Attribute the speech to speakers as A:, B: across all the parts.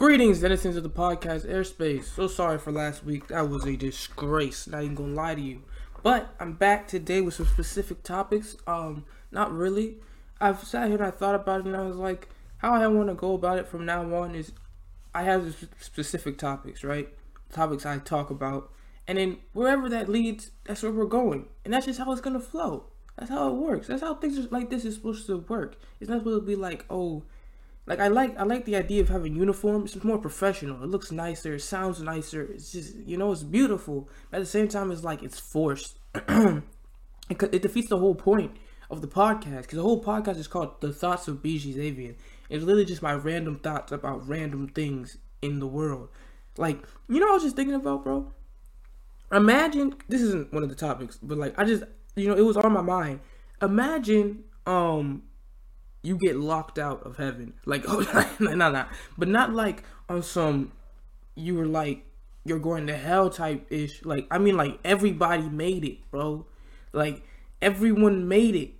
A: Greetings, citizens of the podcast airspace. So sorry for last week. That was a disgrace. Not even gonna lie to you. But I'm back today with some specific topics. Um, not really. I've sat here and I thought about it and I was like, how I want to go about it from now on is I have specific topics, right? Topics I talk about. And then wherever that leads, that's where we're going. And that's just how it's gonna flow. That's how it works. That's how things like this is supposed to work. It's not supposed to be like, oh, like I like I like the idea of having uniforms. It's more professional. It looks nicer. It sounds nicer. It's just you know it's beautiful. But at the same time, it's like it's forced. it, it defeats the whole point of the podcast because the whole podcast is called "The Thoughts of BG Zavian." It's literally just my random thoughts about random things in the world. Like you know, I was just thinking about, bro. Imagine this isn't one of the topics, but like I just you know it was on my mind. Imagine um you get locked out of heaven. Like, oh, no, no, no. But not like on some, you were like, you're going to hell type ish. Like, I mean, like, everybody made it, bro. Like, everyone made it.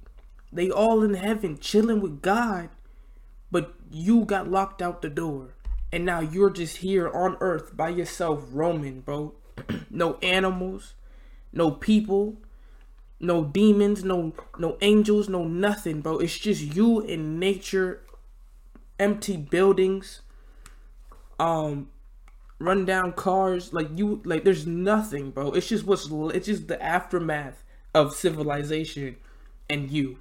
A: They all in heaven chilling with God. But you got locked out the door. And now you're just here on earth by yourself roaming, bro. no animals, no people, no demons, no no angels, no nothing, bro. It's just you and nature, empty buildings, um, run down cars. Like you, like there's nothing, bro. It's just what's it's just the aftermath of civilization and you.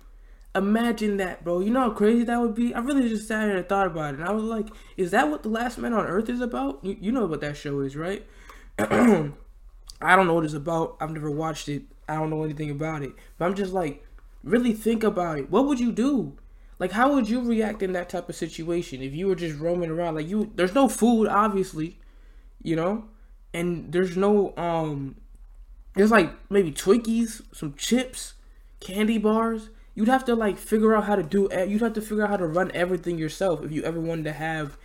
A: Imagine that, bro. You know how crazy that would be? I really just sat here and thought about it. And I was like, is that what The Last Man on Earth is about? You, you know what that show is, right? I don't know what it's about. I've never watched it. I don't know anything about it. But I'm just like, really think about it. What would you do? Like, how would you react in that type of situation if you were just roaming around? Like, you, there's no food, obviously, you know, and there's no, um, there's like maybe Twinkies, some chips, candy bars. You'd have to like figure out how to do. You'd have to figure out how to run everything yourself if you ever wanted to have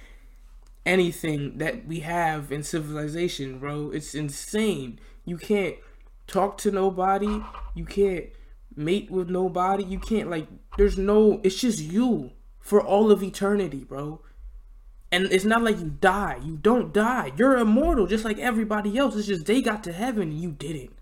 A: anything that we have in civilization, bro. It's insane. You can't talk to nobody. You can't mate with nobody. You can't like there's no it's just you for all of eternity, bro. And it's not like you die. You don't die. You're immortal just like everybody else. It's just they got to heaven and you didn't.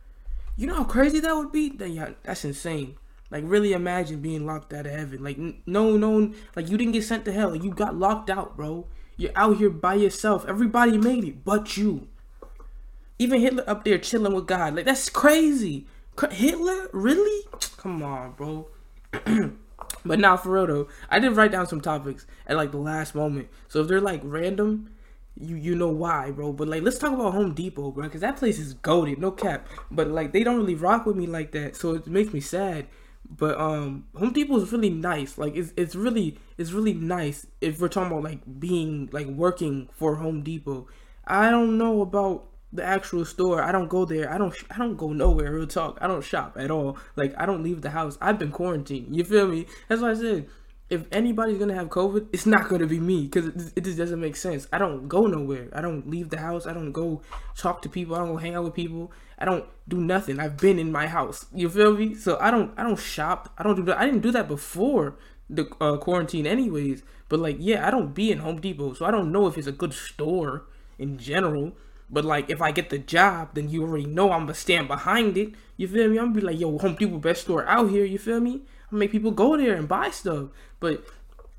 A: You know how crazy that would be? That, Yeah, that's insane. Like really imagine being locked out of heaven. Like no no like you didn't get sent to hell. Like, you got locked out, bro. You're out here by yourself. Everybody made it but you. Even Hitler up there chilling with God. Like that's crazy. Hitler? Really? Come on, bro. but now for real though, I did write down some topics at like the last moment. So if they're like random, you you know why, bro. But like let's talk about Home Depot, bro, because that place is goaded, no cap. But like they don't really rock with me like that, so it makes me sad. But um Home Depot is really nice. Like it's it's really it's really nice if we're talking about like being like working for Home Depot. I don't know about the actual store. I don't go there. I don't. I don't go nowhere. Real talk. I don't shop at all. Like I don't leave the house. I've been quarantined. You feel me? That's why I said if anybody's gonna have COVID, it's not gonna be me because it, it, just doesn't make sense. I don't go nowhere. I don't leave the house. I don't go talk to people. I don't go hang out with people. I don't do nothing. I've been in my house. You feel me? So I don't. I don't shop. I don't do. I didn't do that before the uh, quarantine, anyways. But like, yeah, I don't be in Home Depot, so I don't know if it's a good store in general. But like if I get the job, then you already know I'm gonna stand behind it. You feel me? I'm gonna be like, yo, Home Depot best store out here. You feel me? I make people go there and buy stuff. But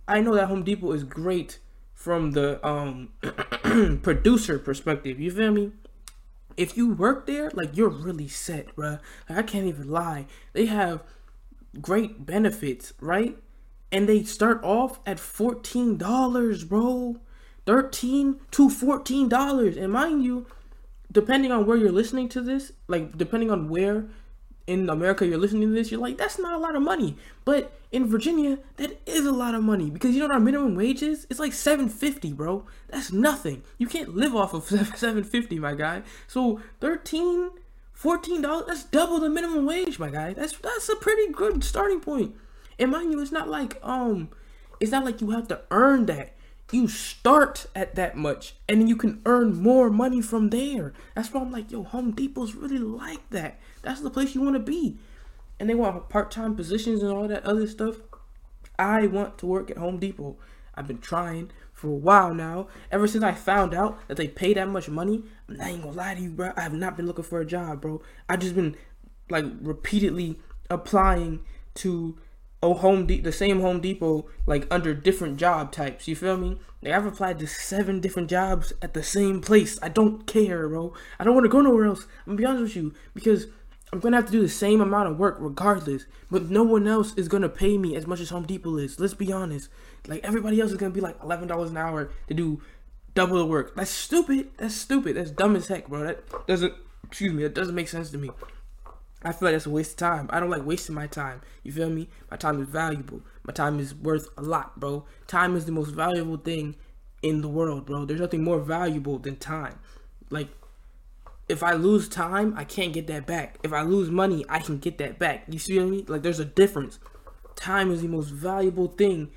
A: I know that Home Depot is great from the um producer perspective. You feel me? If you work there, like you're really set, bruh. Like, I can't even lie. They have great benefits, right? And they start off at fourteen dollars, bro. 13 to 14 dollars. And mind you depending on where you're listening to this like depending on where in america you're listening to this you're like that's not a lot of money. But in virginia that is a lot of money. Because you know what our minimum wage is? It's like 750 bro. That's nothing. You can't live off of 750 my guy. So 13 14 dollars that's double the minimum wage my guy. That's that's a pretty good starting point. And mind you it's not like um it's not like you have to earn that you start at that much and then you can earn more money from there. That's why I'm like, yo, Home Depot's really like that. That's the place you want to be. And they want part time positions and all that other stuff. I want to work at Home Depot. I've been trying for a while now. Ever since I found out that they pay that much money, I'm not even gonna lie to you, bro. I have not been looking for a job, bro. I've just been like repeatedly applying to a Home De- the same Home Depot like under different job types. You feel me? Like I've applied to seven different jobs at the same place. I don't care, bro. I don't want to go nowhere else. I'm gonna be honest with you because I'm gonna have to do the same amount of work regardless. But no one else is gonna pay me as much as Home Depot is. Let's be honest. Like everybody else is gonna be like eleven dollars an hour to do double the work. That's stupid. That's stupid. That's dumb as heck, bro. That doesn't excuse me, that doesn't make sense to me. I feel like that's a waste of time. I don't like wasting my time. You feel me? My time is valuable. My time is worth a lot, bro. Time is the most valuable thing in the world, bro. There's nothing more valuable than time. Like, if I lose time, I can't get that back. If I lose money, I can get that back. You see what I mean? Like, there's a difference. Time is the most valuable thing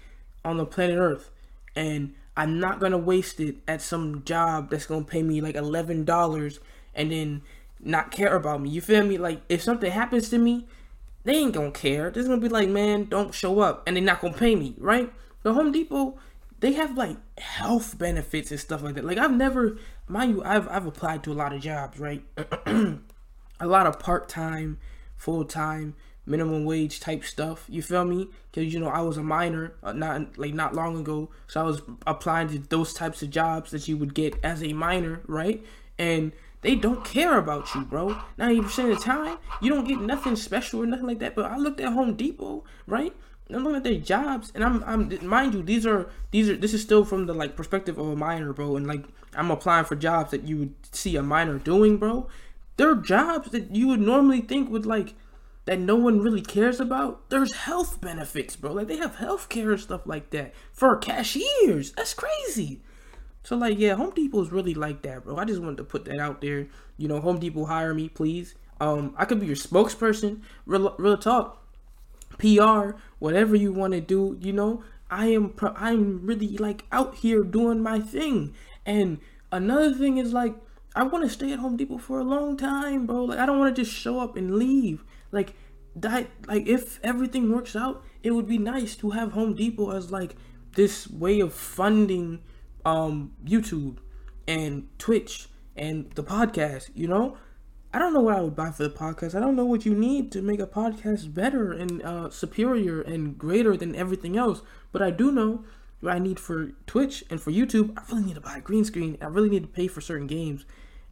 A: on the planet Earth. And I'm not gonna waste it at some job that's gonna pay me like eleven dollars and then not care about me. You feel me? Like if something happens to me, they ain't gonna care. They're gonna be like, man, don't show up, and they're not gonna pay me, right? The Home Depot, they have like health benefits and stuff like that. Like I've never, mind you, I've I've applied to a lot of jobs, right? a lot of part time, full time, minimum wage type stuff. You feel me? Because you know I was a minor, uh, not like not long ago, so I was applying to those types of jobs that you would get as a minor, right? And they don't care about you, bro. 90% of the time, you don't get nothing special or nothing like that. But I looked at Home Depot, right? I'm looking at their jobs, and I'm, I'm, mind you, these are, these are, this is still from the like perspective of a minor, bro. And like, I'm applying for jobs that you would see a minor doing, bro. They're jobs that you would normally think would like, that no one really cares about. There's health benefits, bro. Like they have health care and stuff like that for cashiers. That's crazy. So like yeah, Home Depot is really like that, bro. I just wanted to put that out there. You know, Home Depot hire me, please. Um, I could be your spokesperson. Real, real talk, PR, whatever you want to do. You know, I am pro- I'm really like out here doing my thing. And another thing is like I want to stay at Home Depot for a long time, bro. Like I don't want to just show up and leave. Like that like if everything works out, it would be nice to have Home Depot as like this way of funding um, YouTube and Twitch and the podcast, you know? I don't know what I would buy for the podcast. I don't know what you need to make a podcast better and uh, superior and greater than everything else. But I do know what I need for Twitch and for YouTube. I really need to buy a green screen. I really need to pay for certain games.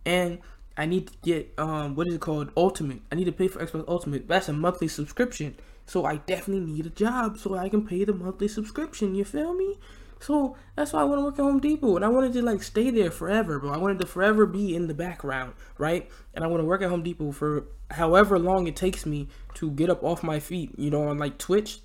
A: And I need to get, um, what is it called? Ultimate. I need to pay for Xbox Ultimate. That's a monthly subscription. So I definitely need a job so I can pay the monthly subscription. You feel me? So that's why I want to work at Home Depot, and I wanted to like stay there forever, bro. I wanted to forever be in the background, right? And I want to work at Home Depot for however long it takes me to get up off my feet, you know, on like Twitch,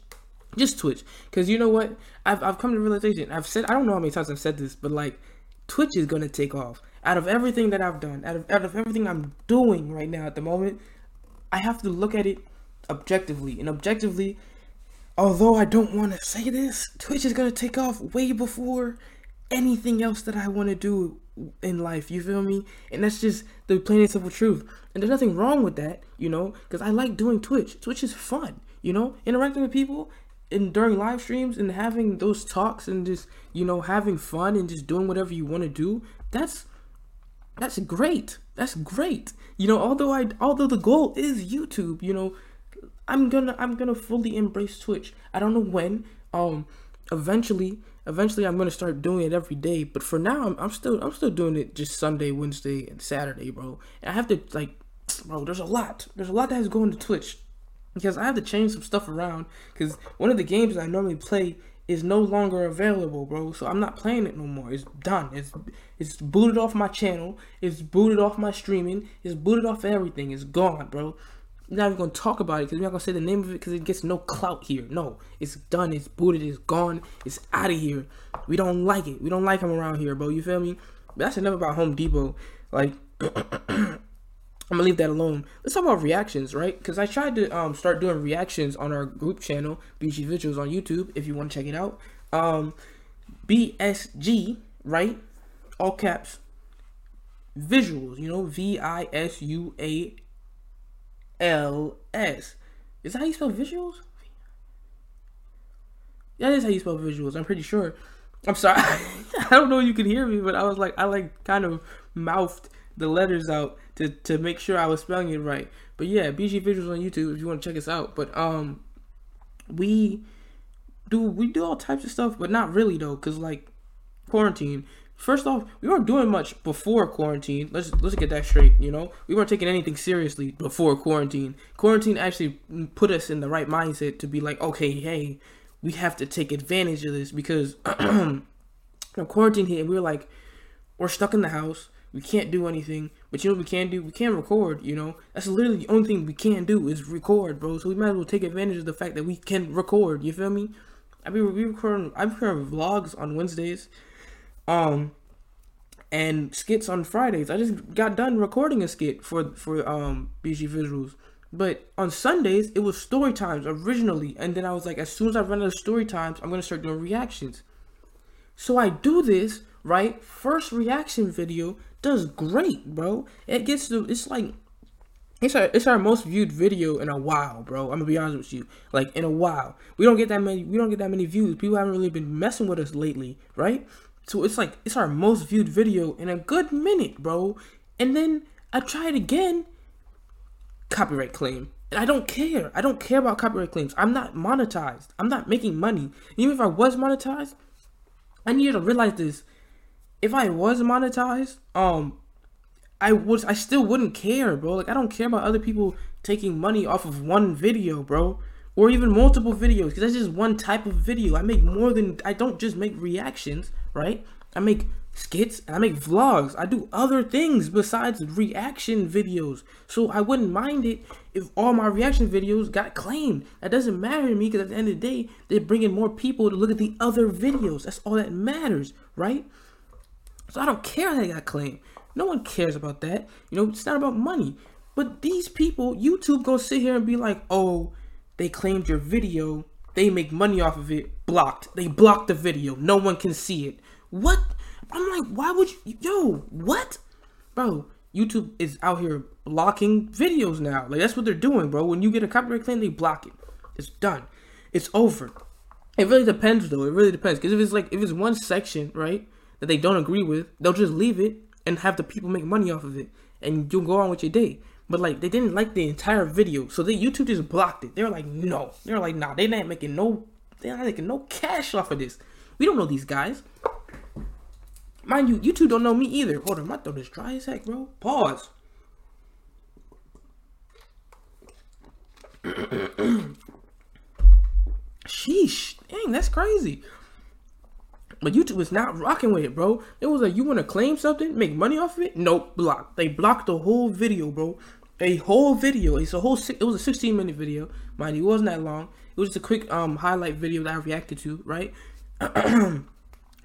A: just Twitch. Because you know what? I've I've come to realization. I've said I don't know how many times I've said this, but like Twitch is gonna take off. Out of everything that I've done, out of out of everything I'm doing right now at the moment, I have to look at it objectively, and objectively although I don't want to say this, Twitch is gonna take off way before anything else that I want to do in life. You feel me? And that's just the plain and simple truth. And there's nothing wrong with that, you know, because I like doing Twitch. Twitch is fun, you know, interacting with people and during live streams and having those talks and just you know having fun and just doing whatever you want to do. That's that's great. That's great. You know, although I although the goal is YouTube, you know, I'm gonna I'm gonna fully embrace Twitch. I don't know when. Um, eventually, eventually I'm gonna start doing it every day. But for now, I'm, I'm still I'm still doing it just Sunday, Wednesday, and Saturday, bro. And I have to like, bro. There's a lot. There's a lot that has going to Twitch because I have to change some stuff around. Because one of the games I normally play is no longer available, bro. So I'm not playing it no more. It's done. It's it's booted off my channel. It's booted off my streaming. It's booted off everything. It's gone, bro. Not even gonna talk about it because we're not gonna say the name of it because it gets no clout here. No, it's done. It's booted. It's gone. It's out of here. We don't like it. We don't like him around here, bro. You feel me? But that's enough about Home Depot. Like, I'm gonna leave that alone. Let's talk about reactions, right? Because I tried to um start doing reactions on our group channel, BG Visuals on YouTube. If you want to check it out, um, BSG, right? All caps. Visuals, you know, V I S U A L S. Is that how you spell visuals? That is how you spell visuals. I'm pretty sure. I'm sorry. I don't know if you can hear me, but I was like, I like kind of mouthed the letters out to, to make sure I was spelling it right. But yeah, BG Visuals on YouTube if you want to check us out. But um, we do we do all types of stuff, but not really though, cause like quarantine. First off, we weren't doing much before quarantine. Let's let's get that straight. You know, we weren't taking anything seriously before quarantine. Quarantine actually put us in the right mindset to be like, okay, hey, we have to take advantage of this because quarantine hit we were like, we're stuck in the house. We can't do anything. But you know what we can do? We can record, you know? That's literally the only thing we can do is record, bro. So we might as well take advantage of the fact that we can record, you feel me? I mean, we recording I be recording vlogs on Wednesdays. Um and skits on Fridays. I just got done recording a skit for for um BG Visuals. But on Sundays, it was story times originally. And then I was like, as soon as I run out of story times, I'm to start doing reactions. So I do this, right? First reaction video does great, bro. It gets to, it's like, it's our, it's our most viewed video in a while, bro. I'm gonna be honest with you. Like in a while, we don't get that many. We don't get that many views. People haven't really been messing with us lately, right? So it's like it's our most viewed video in a good minute, bro. And then I try it again, copyright claim. And I don't care. I don't care about copyright claims. I'm not monetized. I'm not making money. Even if I was monetized, I need you to realize this. If I was monetized, um, I would I still wouldn't care, bro. Like I don't care about other people taking money off of one video, bro. Or even multiple videos, because that's just one type of video. I make more than I don't just make reactions, right? I make skits and I make vlogs. I do other things besides reaction videos. So I wouldn't mind it if all my reaction videos got claimed. That doesn't matter to me because at the end of the day, they're bringing more people to look at the other videos. That's all that matters, right? So I don't care that I got claimed. No one cares about that. You know, it's not about money. But these people, YouTube gonna sit here and be like, oh, they claimed your video. They make money off of it. Blocked. They block the video. No one can see it. What? I'm like, why would you? Yo, what? Bro, YouTube is out here blocking videos now. Like, that's what they're doing, bro. When you get a copyright claim, they block it. It's done. It's over. It really depends, though. It really depends. Because if it's like, if it's one section, right, that they don't agree with, they'll just leave it and have the people make money off of it. And you'll go on with your day. But like they didn't like the entire video, so the YouTube just blocked it. They were like, no. They were like, nah, they're not making no they're not making no cash off of this. We don't know these guys. Mind you, YouTube don't know me either. Hold on, my throat is dry as heck, bro. Pause. Sheesh. Dang, that's crazy. But YouTube is not rocking with it, bro. It was like, you want to claim something, make money off of it? Nope, block. They blocked the whole video, bro. A whole video. It's a whole. It was a 16 minute video, mind you. It wasn't that long. It was just a quick um highlight video that I reacted to, right?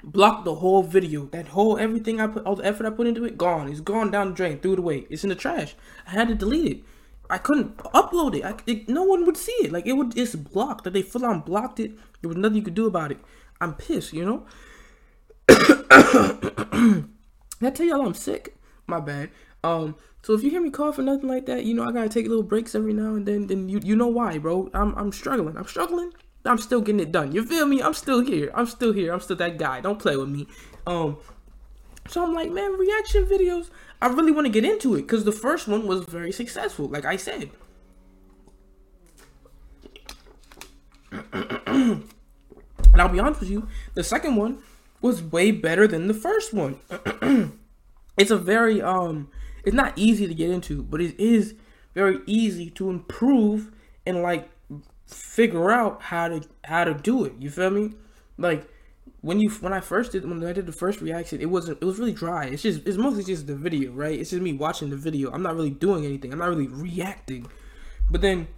A: blocked the whole video. That whole everything I put, all the effort I put into it, gone. It's gone down the drain, threw it away. It's in the trash. I had to delete it. I couldn't upload it. I, it no one would see it. Like it would. It's blocked. That they full on blocked it. There was nothing you could do about it. I'm pissed. You know. I tell y'all I'm sick. My bad. Um, so if you hear me cough or nothing like that, you know I gotta take little breaks every now and then. Then you you know why, bro? I'm I'm struggling. I'm struggling. I'm still getting it done. You feel me? I'm still here. I'm still here. I'm still that guy. Don't play with me. Um, so I'm like, man, reaction videos. I really want to get into it because the first one was very successful, like I said. and I'll be honest with you, the second one was way better than the first one. it's a very um it's not easy to get into, but it is very easy to improve and like figure out how to how to do it. You feel me? Like when you when I first did when I did the first reaction, it wasn't it was really dry. It's just it's mostly just the video, right? It's just me watching the video. I'm not really doing anything. I'm not really reacting. But then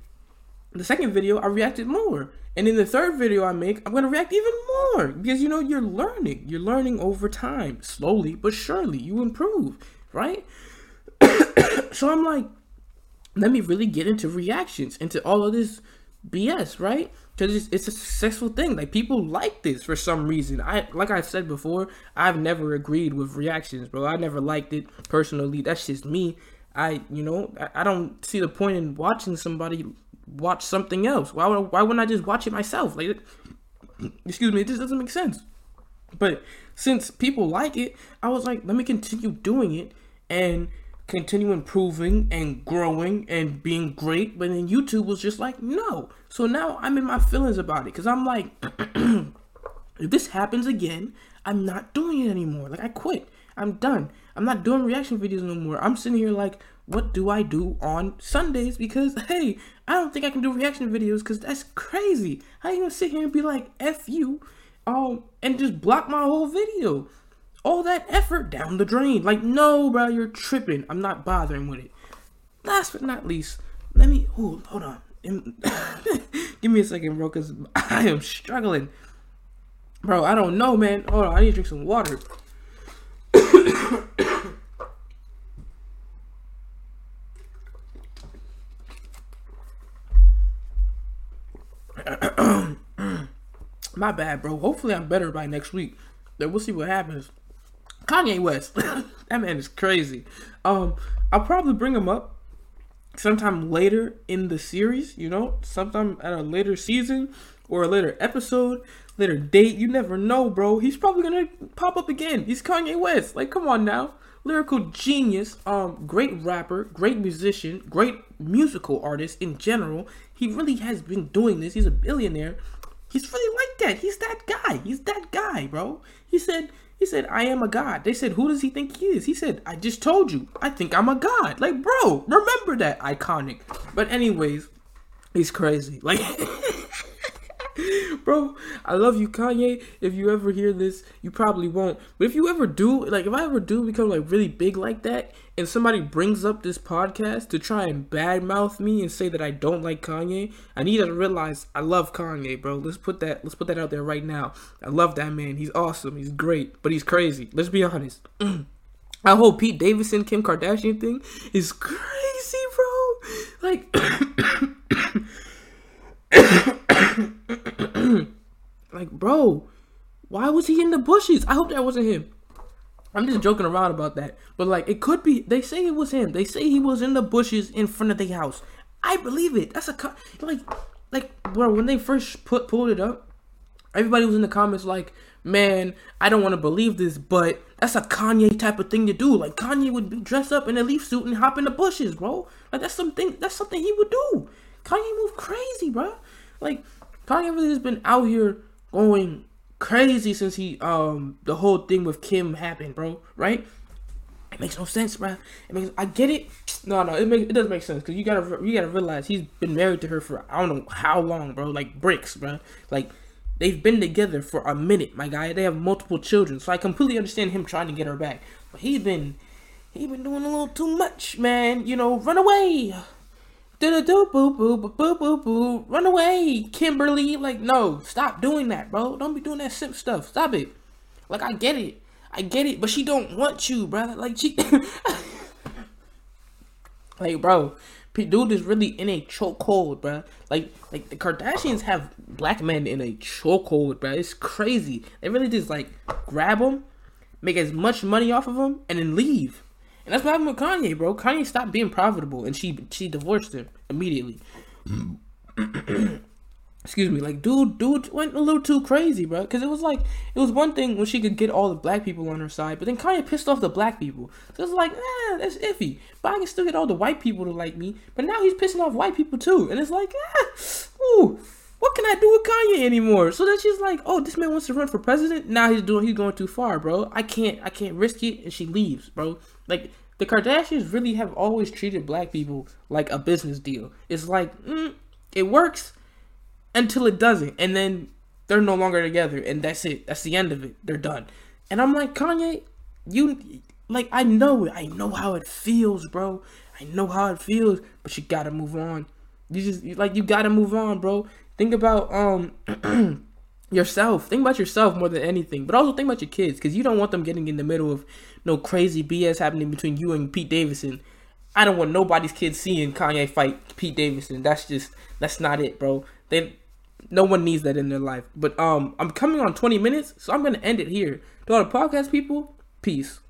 A: the second video, I reacted more. And in the third video I make, I'm gonna react even more because you know you're learning. You're learning over time, slowly but surely. You improve, right? so I'm like, let me really get into reactions, into all of this BS, right? Because it's, it's, a successful thing. Like people like this for some reason. I like I said before, I've never agreed with reactions, bro. I never liked it personally. That's just me. I, you know, I, I don't see the point in watching somebody watch something else? Why would why wouldn't I just watch it myself? Like, excuse me, this doesn't make sense. But since people like it, I was like, let me continue doing it and continue improving and growing and being great. But then YouTube was just like, no. So now I'm in my feelings about it because I'm like, if this happens again, I'm not doing it anymore. Like I quit. I'm done. I'm not doing reaction videos no more. I'm sitting here like, what do I do on Sundays? Because hey, I don't think I can do reaction videos because that's crazy. How you gonna sit here and be like, F you, um, and just block my whole video? All that effort down the drain. Like, no, bro, you're tripping. I'm not bothering with it. Last but not least, let me. Oh, hold on. Give me a second, bro, because I am struggling. Bro, I don't know, man. Hold on, I need to drink some water. My bad, bro. Hopefully, I'm better by next week. Then we'll see what happens. Kanye West, that man is crazy. Um, I'll probably bring him up sometime later in the series. You know, sometime at a later season or a later episode, later date. You never know, bro. He's probably gonna pop up again. He's Kanye West. Like, come on now. Lyrical genius, um, great rapper, great musician, great musical artist in general. He really has been doing this. He's a billionaire. He's really like that. He's that guy. He's that guy, bro. He said, he said, I am a god. They said, who does he think he is? He said, I just told you. I think I'm a god. Like, bro, remember that. Iconic. But anyways, he's crazy. Like Bro, I love you, Kanye. If you ever hear this, you probably won't. But if you ever do, like, if I ever do become like really big like that, and somebody brings up this podcast to try and badmouth me and say that I don't like Kanye, I need to realize I love Kanye, bro. Let's put that. Let's put that out there right now. I love that man. He's awesome. He's great, but he's crazy. Let's be honest. I hope Pete Davidson, Kim Kardashian thing is crazy, bro. Like. like, bro, why was he in the bushes? I hope that wasn't him. I'm just joking around about that. But like it could be they say it was him. They say he was in the bushes in front of the house. I believe it. That's a like like bro, when they first put pulled it up, everybody was in the comments like, "Man, I don't want to believe this, but that's a Kanye type of thing to do. Like Kanye would be dressed up in a leaf suit and hop in the bushes, bro. Like that's something that's something he would do. Kanye move crazy, bro. Like Kanye really has been out here going crazy since he um the whole thing with Kim happened, bro. Right? It makes no sense, bro. It makes I get it. No, no, it makes it does make sense because you gotta you gotta realize he's been married to her for I don't know how long, bro. Like bricks, bro. Like they've been together for a minute, my guy. They have multiple children, so I completely understand him trying to get her back. But he's been he been doing a little too much, man. You know, run away. Do do do boo boo boo boo boo boo. Run away, Kimberly. Like, no, stop doing that, bro. Don't be doing that simp stuff. Stop it. Like, I get it. I get it, but she don't want you, bro. Like she Like, bro, dude is really in a chokehold, bro. Like, like the Kardashians have black men in a chokehold, bro. It's crazy. They really just like grab them, make as much money off of them, and then leave. And that's what happened with Kanye, bro. Kanye stopped being profitable, and she she divorced him immediately. Excuse me, like dude, dude went a little too crazy, bro. Because it was like it was one thing when she could get all the black people on her side, but then Kanye pissed off the black people. So it's like, eh, that's iffy. But I can still get all the white people to like me. But now he's pissing off white people too, and it's like, eh, ooh what can I do with Kanye anymore? So then she's like, oh, this man wants to run for president. Now he's doing, he's going too far, bro. I can't, I can't risk it. And she leaves, bro. Like the Kardashians really have always treated black people like a business deal. It's like mm, it works until it doesn't, and then they're no longer together, and that's it. That's the end of it. They're done. And I'm like, Kanye, you like I know it. I know how it feels, bro. I know how it feels, but you gotta move on. You just like you gotta move on, bro. Think about um yourself. Think about yourself more than anything, but also think about your kids because you don't want them getting in the middle of no crazy BS happening between you and Pete Davidson. I don't want nobody's kids seeing Kanye fight Pete Davidson. That's just that's not it, bro. They no one needs that in their life. But um, I'm coming on 20 minutes, so I'm gonna end it here. To all the podcast people, peace.